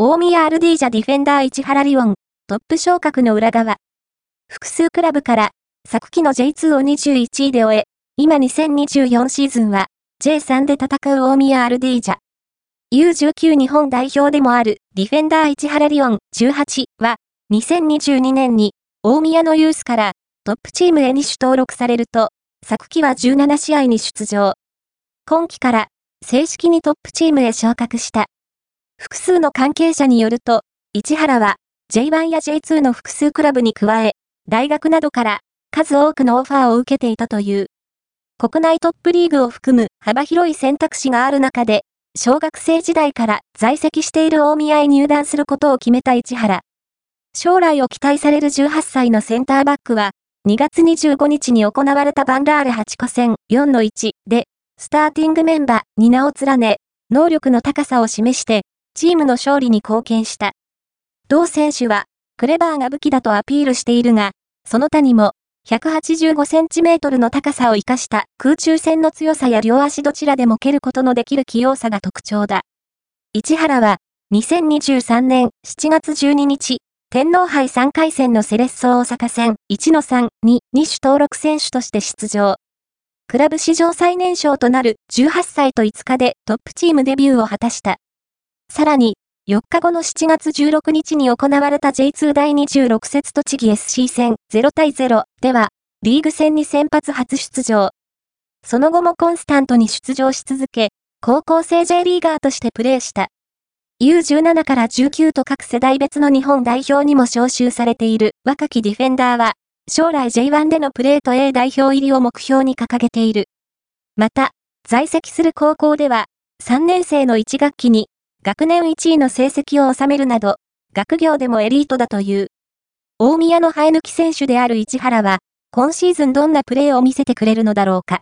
大宮アルディージャディフェンダー市原リオン、トップ昇格の裏側。複数クラブから、昨季の J2 を21位で終え、今2024シーズンは、J3 で戦う大宮アルディージャ。U19 日本代表でもあるディフェンダー市原リオン18は、2022年に大宮のユースからトップチームへに登録されると、昨季は17試合に出場。今季から正式にトップチームへ昇格した。複数の関係者によると、市原は J1 や J2 の複数クラブに加え、大学などから数多くのオファーを受けていたという。国内トップリーグを含む幅広い選択肢がある中で、小学生時代から在籍している大宮へ入団することを決めた市原。将来を期待される18歳のセンターバックは、2月25日に行われたバンラーレ8個戦4-1で、スターティングメンバーに名を連ね、能力の高さを示して、チームの勝利に貢献した。同選手は、クレバーが武器だとアピールしているが、その他にも、185センチメートルの高さを活かした空中戦の強さや両足どちらでも蹴ることのできる器用さが特徴だ。市原は、2023年7月12日、天皇杯3回戦のセレッソ大阪戦1-3に2種登録選手として出場。クラブ史上最年少となる18歳と5日でトップチームデビューを果たした。さらに、4日後の7月16日に行われた J2 第26節栃木 SC 戦0対0では、リーグ戦に先発初出場。その後もコンスタントに出場し続け、高校生 J リーガーとしてプレーした。U17 から19と各世代別の日本代表にも招集されている若きディフェンダーは、将来 J1 でのプレーと A 代表入りを目標に掲げている。また、在籍する高校では、3年生の1学期に学年1位の成績を収めるなど、学業でもエリートだという。大宮の生え抜き選手である市原は、今シーズンどんなプレーを見せてくれるのだろうか。